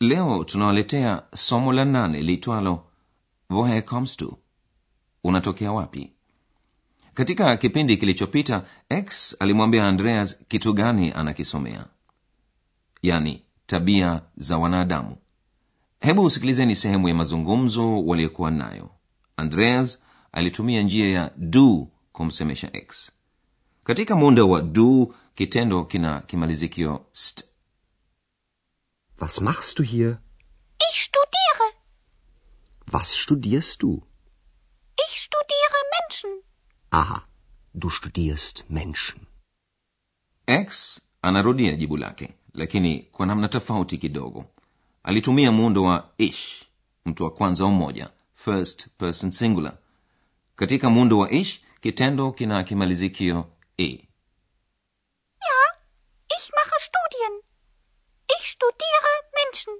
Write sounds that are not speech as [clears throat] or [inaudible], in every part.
Leo tunawaletea somo la nane litwalo Woher? Unatokea wapi? Katika kipindi kilichopita, X alimwambia Andreas kitu gani anakisomea, yani tabia za wanadamu. Hebu usikilizeni sehemu ya mazungumzo waliokuwa nayo. Andreas alitumia njia ya du kumsemesha X. Katika muundo wa du, kitendo kina kimalizikio st. was machst du hier? Ich studiere. Was studierst du? Ich studiere Menschen. Aha, du studierst Menschen. X anarudia jibu lake, lakini kwa namna tofauti kidogo. Alitumia muundo wa ish, mtu wa kwanza umoja mmoja, first person singular. Katika muundo wa ish, kitendo kina kimalizikio e. Ja, ich mache Studien. Ich studiere Menschen.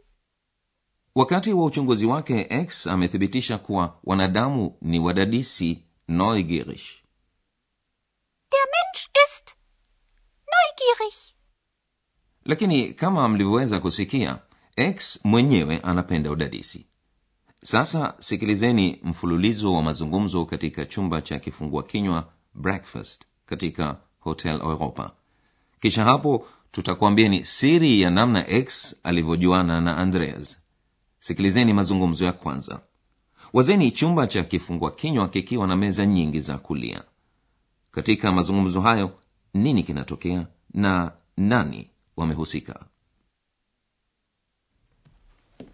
Wakati wa uchunguzi wake, X amethibitisha kuwa wanadamu ni wadadisi neugierig. Der Mensch ist neugierig. lakini kama mlivyoweza kusikia x mwenyewe anapenda udadisi sasa sikilizeni mfululizo wa mazungumzo katika chumba cha kifungua kinywa breakfast katika hotel europa kisha hapo tutakuambieni siri ya namna x alivyojuana na andreas sikilizeni mazungumzo ya kwanza wazeni chumba cha kifungua kinywa kikiwa na meza nyingi za kulia katika mazungumzo hayo nini kinatokea na nani wamehusika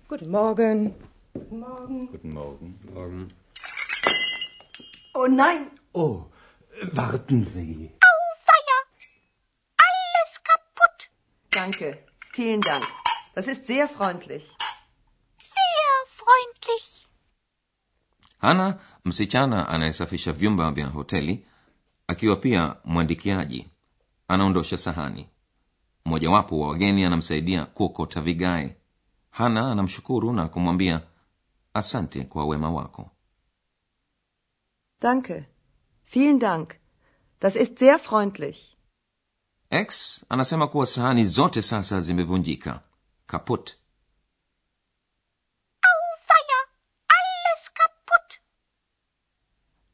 Guten Morgen. Oh nein, Oh, warten Sie. Feier. Alles kaputt. danke. Vielen Dank. Das ist sehr freundlich. Sehr freundlich. Hana msichana anayesafisha vyumba vya hoteli akiwa pia mwandikiaji anaondosha sahani mmojawapo wa wageni anamsaidia kuokota vigae hana anamshukuru na kumwambia asante kwa wema wako Danke. Vielen Dank. Das ist sehr freundlich. x anasema kuwa sahani zote sasa zimevunjika kaput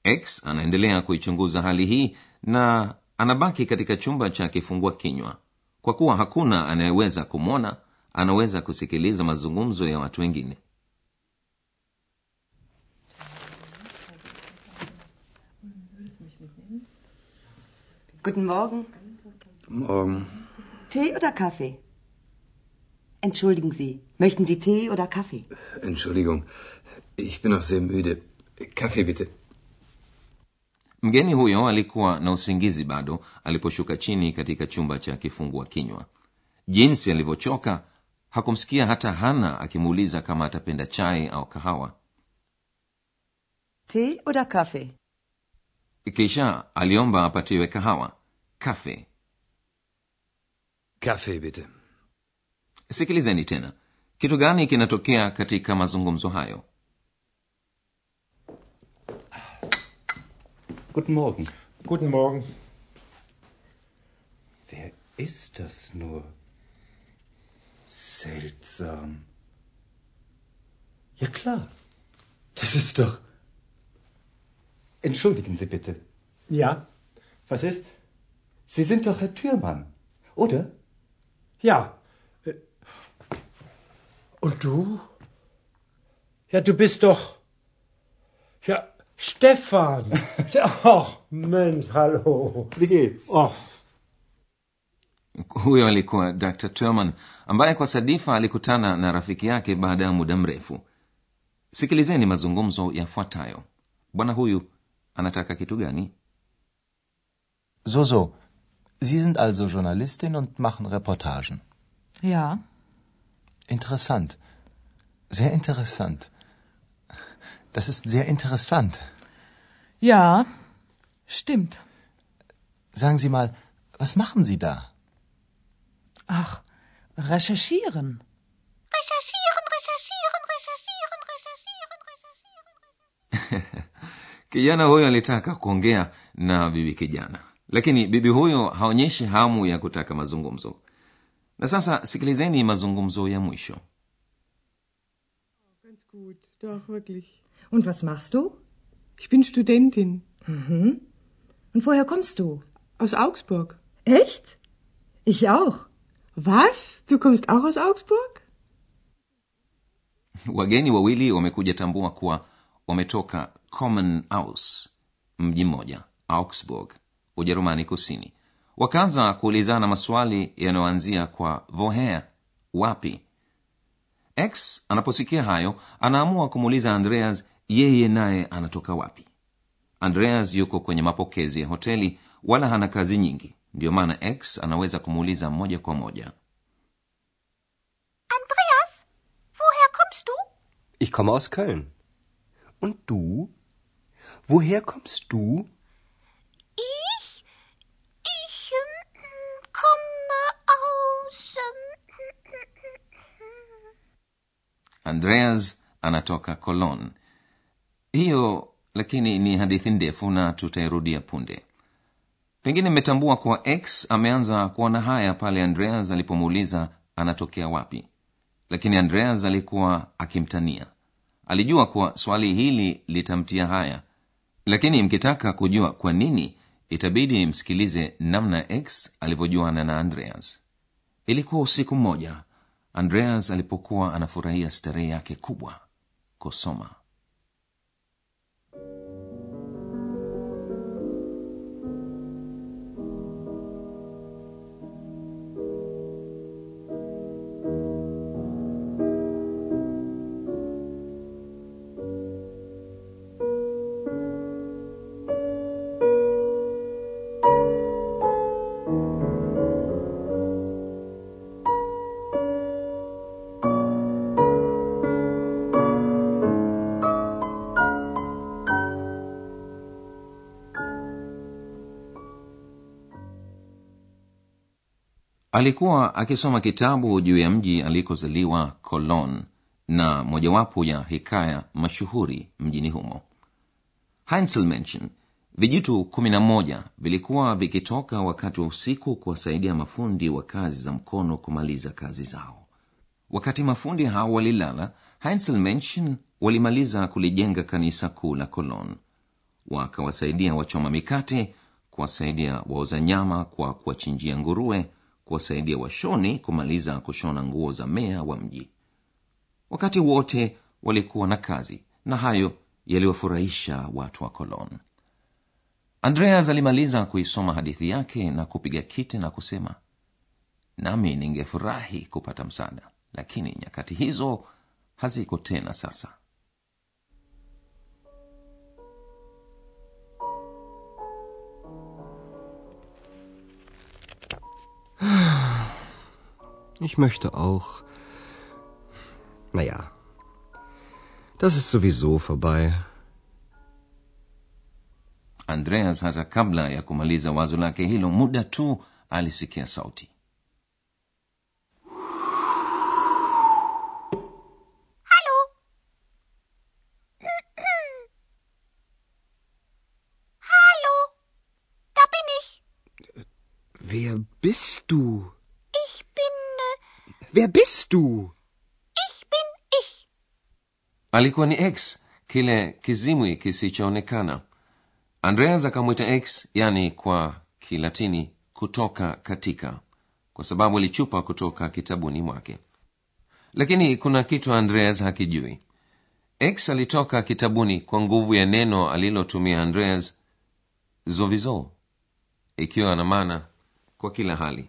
x anaendelea kuichunguza hali hii na anabaki katika chumba cha kifungua kinywa kwa kuwa hakuna anayeweza kumwona anaweza kusikiliza mazungumzo ya watu wengine Guten Morgen. Morgen. Tee oder Kaffee? Entschuldigen Sie, möchten Sie Tee oder Kaffee? Entschuldigung, ich bin noch sehr müde. Kaffee bitte. Mgeni huyo alikuwa na usingizi bado aliposhuka chini katika chumba cha kifungua kinywa. Jinsi alivyochoka hakumsikia hata hana akimuuliza kama atapenda chai au kahawa. Tee oda kafe kisha aliomba apatiwe kahawa. Kafe. Kafe bitte. sikilizeni tena. Kitu gani kinatokea katika mazungumzo hayo Guten Morgen. Guten Morgen. Wer ist das nur? Seltsam. Ja klar. Das ist doch. Entschuldigen Sie bitte. Ja, was ist? Sie sind doch Herr Türmann, oder? Ja. Äh, Und du? Ja, du bist doch. Ja, Stefan. [laughs] Ach, Mensch, hallo. Wie geht's? Ach, huyo alikuwa dr turman ambaye kwa sadifa alikutana na rafiki yake baada ya muda mrefu sikilizeni mazungumzo yafuatayo bwana huyu anataka kitu gani So, so. Sie sind also Journalistin und machen Reportagen. Ja. Interessant. Sehr interessant. Das ist sehr interessant. Ja, stimmt. Sagen Sie mal, was machen Sie da? Ach, recherchieren. Recherchieren, recherchieren, recherchieren, recherchieren, recherchieren. [laughs] kijana huyo alitaka kuongea na bibi kijana lakini bibi huyo haonyeshi hamu ya kutaka mazungumzo na sasa sikilizeni mazungumzo ya mwisho Ganz gut, doch, wirklich. Und was machst du? Ich bin Studentin Mhm. Und woher kommst du? aus Augsburg. Echt? Ich auch. Was? Du kommst auch aus Augsburg? wageni wawili wamekuja tambua kuwa wametoka common aus mji mmoja augsburg ujerumani kusini wakaanza kuulizana maswali yanayoanzia kwa voher wapi x anaposikia hayo anaamua kumuuliza andreas yeye naye anatoka wapi andreas yuko kwenye mapokezi ya hoteli wala hana kazi nyingi ndiyo maana x anaweza kumuuliza moja kwa moja Andreas, woher kommst du? Ich komme aus Köln. Und du? Woher kommst du? Ich? Ich ähm, komme aus. Ähm, andreas anatoka cologne hiyo lakini ni hadithi ndefu na tutairudia punde. Pengine mmetambua kuwa x ameanza kuona haya pale andreas alipomuuliza anatokea wapi. Lakini andreas alikuwa akimtania. Alijua kuwa swali hili litamtia haya. Lakini mkitaka kujua kwa nini itabidi msikilize namna x alivyojuana na andreas. Ilikuwa usiku mmoja. Andreas alipokuwa anafurahia starehe yake kubwa kusoma alikuwa akisoma kitabu juu ya mji alikozaliwa colon na mojawapo ya hikaya mashuhuri mjini humo. Heinzelmenschen vijitu kumi na moja vilikuwa vikitoka wakati wa usiku kuwasaidia mafundi wa kazi za mkono kumaliza kazi zao. Wakati mafundi hao walilala heinzelmenschen walimaliza kulijenga kanisa kuu la colon. Wakawasaidia wachoma mikate kuwasaidia wauza nyama kwa kuwachinjia nguruwe kuwasaidia washoni kumaliza kushona nguo za meya wa mji. Wakati wote walikuwa na kazi na hayo yaliwafurahisha watu wa cologne. Andreas alimaliza kuisoma hadithi yake na kupiga kiti na kusema nami ningefurahi kupata msaada lakini nyakati hizo haziko tena sasa Ich möchte auch. Naja, das ist sowieso vorbei. andreas hata kabla ya kumaliza wazo lake hilo muda tu alisikia sauti Hallo. [clears throat] Hallo. Da bin ich. Wer bist du? Wer bist du? ich bin ich. alikuwa ni x kile kizimwi kisichoonekana andreas akamwita x yani kwa kilatini kutoka katika kwa sababu alichupa kutoka kitabuni mwake lakini kuna kitu andreas hakijui x alitoka kitabuni kwa nguvu ya neno alilotumia andreas zovizo ikiwa na maana kwa kila hali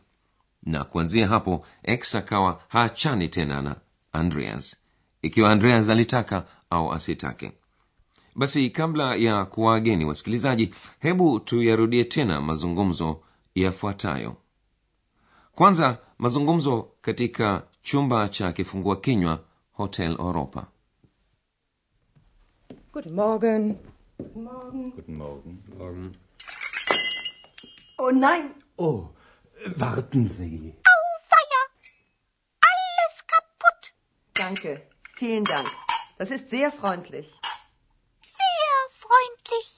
na kuanzia hapo x akawa haachani tena na andreas ikiwa andreas alitaka au asitake basi kabla ya kuwaageni wasikilizaji hebu tuyarudie tena mazungumzo yafuatayo kwanza mazungumzo katika chumba cha kifungua kinywa hotel europa Guten Morgen. Morgen. Guten Morgen. Morgen. Oh nein. Oh, warten Sie. Auweia! Alles kaputt! Danke. Vielen Dank. Das ist sehr freundlich. Sehr freundlich!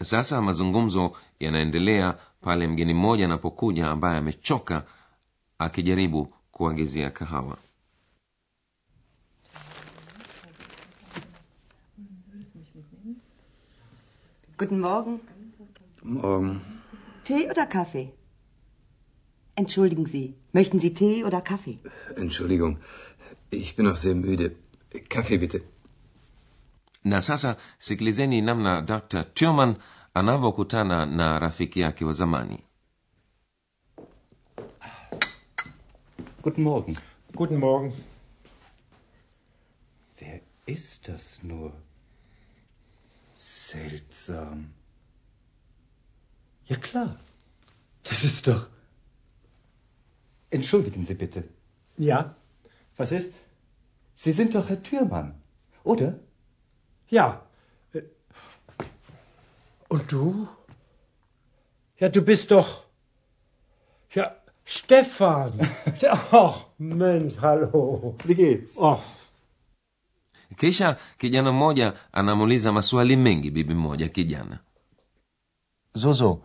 sasa mazungumzo yanaendelea pale mgeni mmoja anapokuja ambaye amechoka akijaribu kuagizia kahawa Guten Morgen. Morgen. Tee oder Kaffee? Entschuldigen Sie, möchten Sie Tee oder Kaffee? Entschuldigung. Ich bin noch sehr müde. Kaffee bitte. na sasa sikilizeni namna dr turman anavyokutana na rafiki yake wa zamani Guten Morgen. Guten Morgen. Wer ist das nur? Seltsam. Ja klar. Das ist doch. Entschuldigen Sie bitte. Ja, was ist? Sie sind doch Herr Türmann, oder? Ja. Äh, Und du? Ja, du bist doch. Ja, Stefan. [laughs] Ach, Mensch, hallo. Wie geht's? Ach, kisha kijana mmoja anamuuliza maswali mengi bibi mmoja kijana So, so.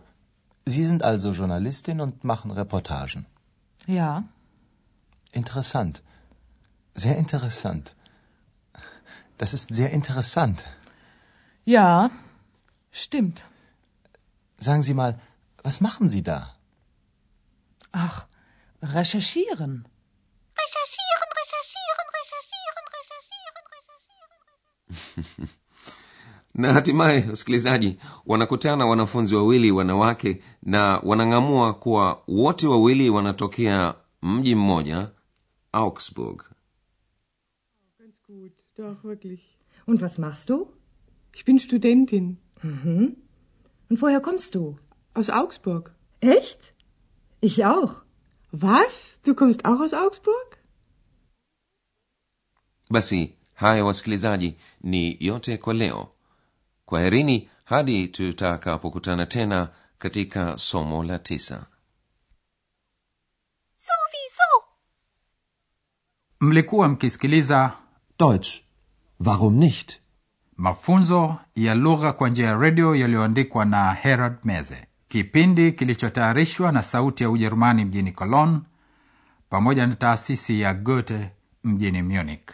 Sie sind also Journalistin und machen Reportagen. Ja. Interessant. Sehr interessant. Das ist sehr interessant. Ja. Stimmt. Sagen Sie mal, was machen Sie da? Ach, recherchieren. Recherchieren, recherchieren, recherchieren, recherchieren, recherchieren. [laughs] na hatimaye wasikilizaji wanakutana wanafunzi wawili wanawake na wanang'amua kuwa wote wawili wanatokea mji mmoja augsburg Ganz gut, doch, wirklich. Und was machst du? Ich bin Studentin. Und woher kommst du? Aus Augsburg. Echt? Ich auch. Was? Du kommst auch aus Augsburg? basi haya wasikilizaji ni yote kwa leo kwaherini hadi tutakapokutana tena katika somo la tisa Sowieso! mlikuwa mkisikiliza Deutsch. Warum nicht? mafunzo ya lugha kwa njia ya redio yaliyoandikwa na herald meze kipindi kilichotayarishwa na sauti ya ujerumani mjini cologne pamoja na taasisi ya goethe mjini munich